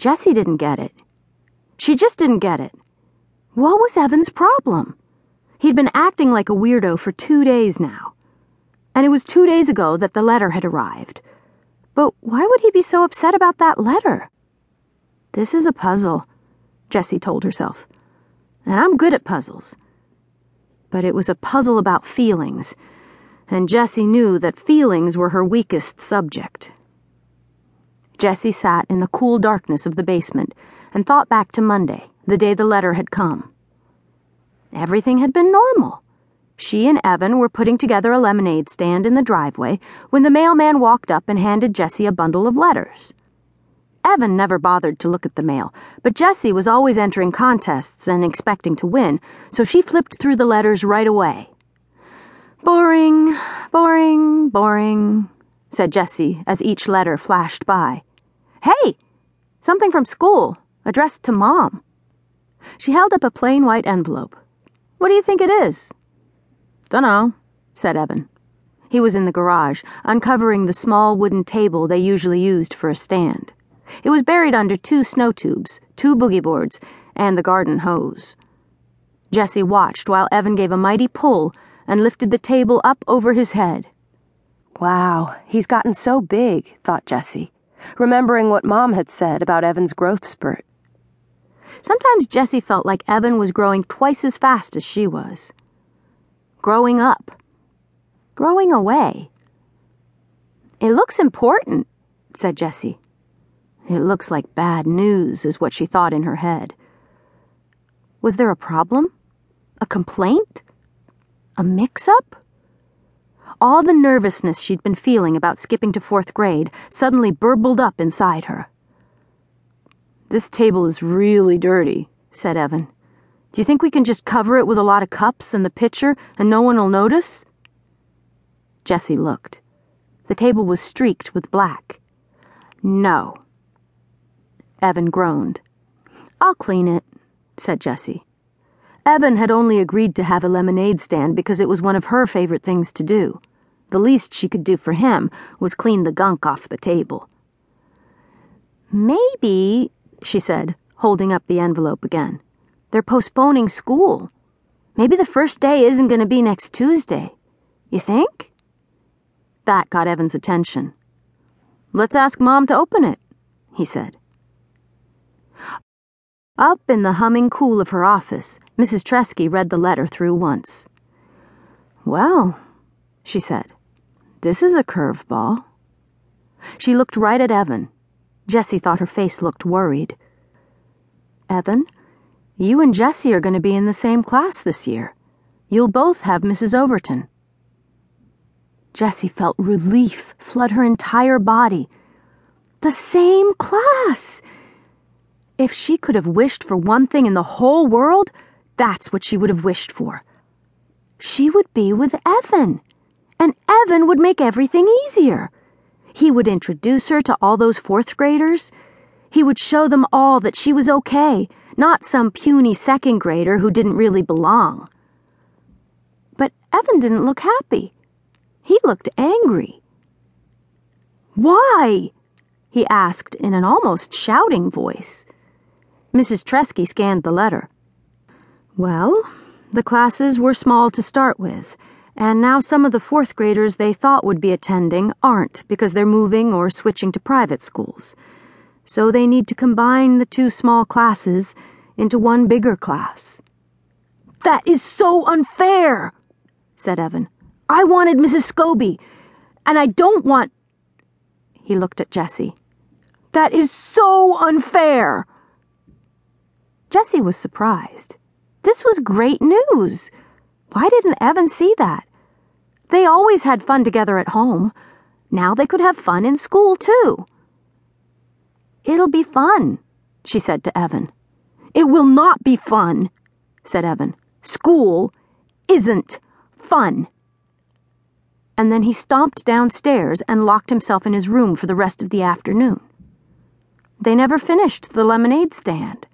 Jessie didn't get it. She just didn't get it. What was Evan's problem? He'd been acting like a weirdo for two days now. And it was two days ago that the letter had arrived. But why would he be so upset about that letter? This is a puzzle, Jessie told herself. And I'm good at puzzles. But it was a puzzle about feelings, and Jessie knew that feelings were her weakest subject. Jessie sat in the cool darkness of the basement and thought back to Monday, the day the letter had come. Everything had been normal. She and Evan were putting together a lemonade stand in the driveway when the mailman walked up and handed Jessie a bundle of letters. Evan never bothered to look at the mail, but Jessie was always entering contests and expecting to win, so she flipped through the letters right away. Boring, boring, boring, said Jessie as each letter flashed by. Hey! Something from school, addressed to Mom. She held up a plain white envelope. What do you think it is? Dunno, said Evan. He was in the garage, uncovering the small wooden table they usually used for a stand. It was buried under two snow tubes, two boogie boards, and the garden hose. Jessie watched while Evan gave a mighty pull and lifted the table up over his head. Wow, he's gotten so big, thought Jessie, remembering what Mom had said about Evan's growth spurt. Sometimes Jessie felt like Evan was growing twice as fast as she was. Growing up. Growing away. It looks important, said Jessie. It looks like bad news, is what she thought in her head. Was there a problem? A complaint? A mix up? All the nervousness she'd been feeling about skipping to fourth grade suddenly burbled up inside her. This table is really dirty, said Evan. Do you think we can just cover it with a lot of cups and the pitcher and no one will notice? Jessie looked. The table was streaked with black. No. Evan groaned. I'll clean it, said Jessie. Evan had only agreed to have a lemonade stand because it was one of her favorite things to do. The least she could do for him was clean the gunk off the table. Maybe, she said, holding up the envelope again. They're postponing school. Maybe the first day isn't going to be next Tuesday. You think? That got Evan's attention. Let's ask Mom to open it, he said. Up in the humming cool of her office, Mrs. Treski read the letter through once. Well, she said, this is a curveball. She looked right at Evan. Jessie thought her face looked worried. Evan, you and Jessie are going to be in the same class this year. You'll both have Mrs. Overton. Jessie felt relief flood her entire body. The same class! If she could have wished for one thing in the whole world, that's what she would have wished for. She would be with Evan, and Evan would make everything easier. He would introduce her to all those fourth graders. He would show them all that she was okay, not some puny second grader who didn't really belong. But Evan didn't look happy. He looked angry. Why? he asked in an almost shouting voice. Mrs. Treski scanned the letter. Well, the classes were small to start with, and now some of the fourth graders they thought would be attending aren't because they're moving or switching to private schools. So they need to combine the two small classes into one bigger class. That is so unfair, said Evan. I wanted Mrs. Scobie, and I don't want. He looked at Jessie. That is so unfair. Jessie was surprised. This was great news. Why didn't Evan see that? They always had fun together at home. Now they could have fun in school, too. It'll be fun, she said to Evan. It will not be fun, said Evan. School isn't fun. And then he stomped downstairs and locked himself in his room for the rest of the afternoon. They never finished the lemonade stand.